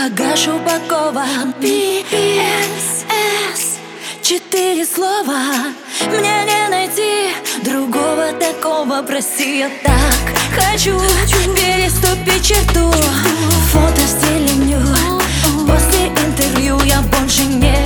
багаж упакован. P.S.S. Четыре слова. Мне не найти другого такого. Прости, я так хочу переступить черту. Фото в стиле ню После интервью я больше не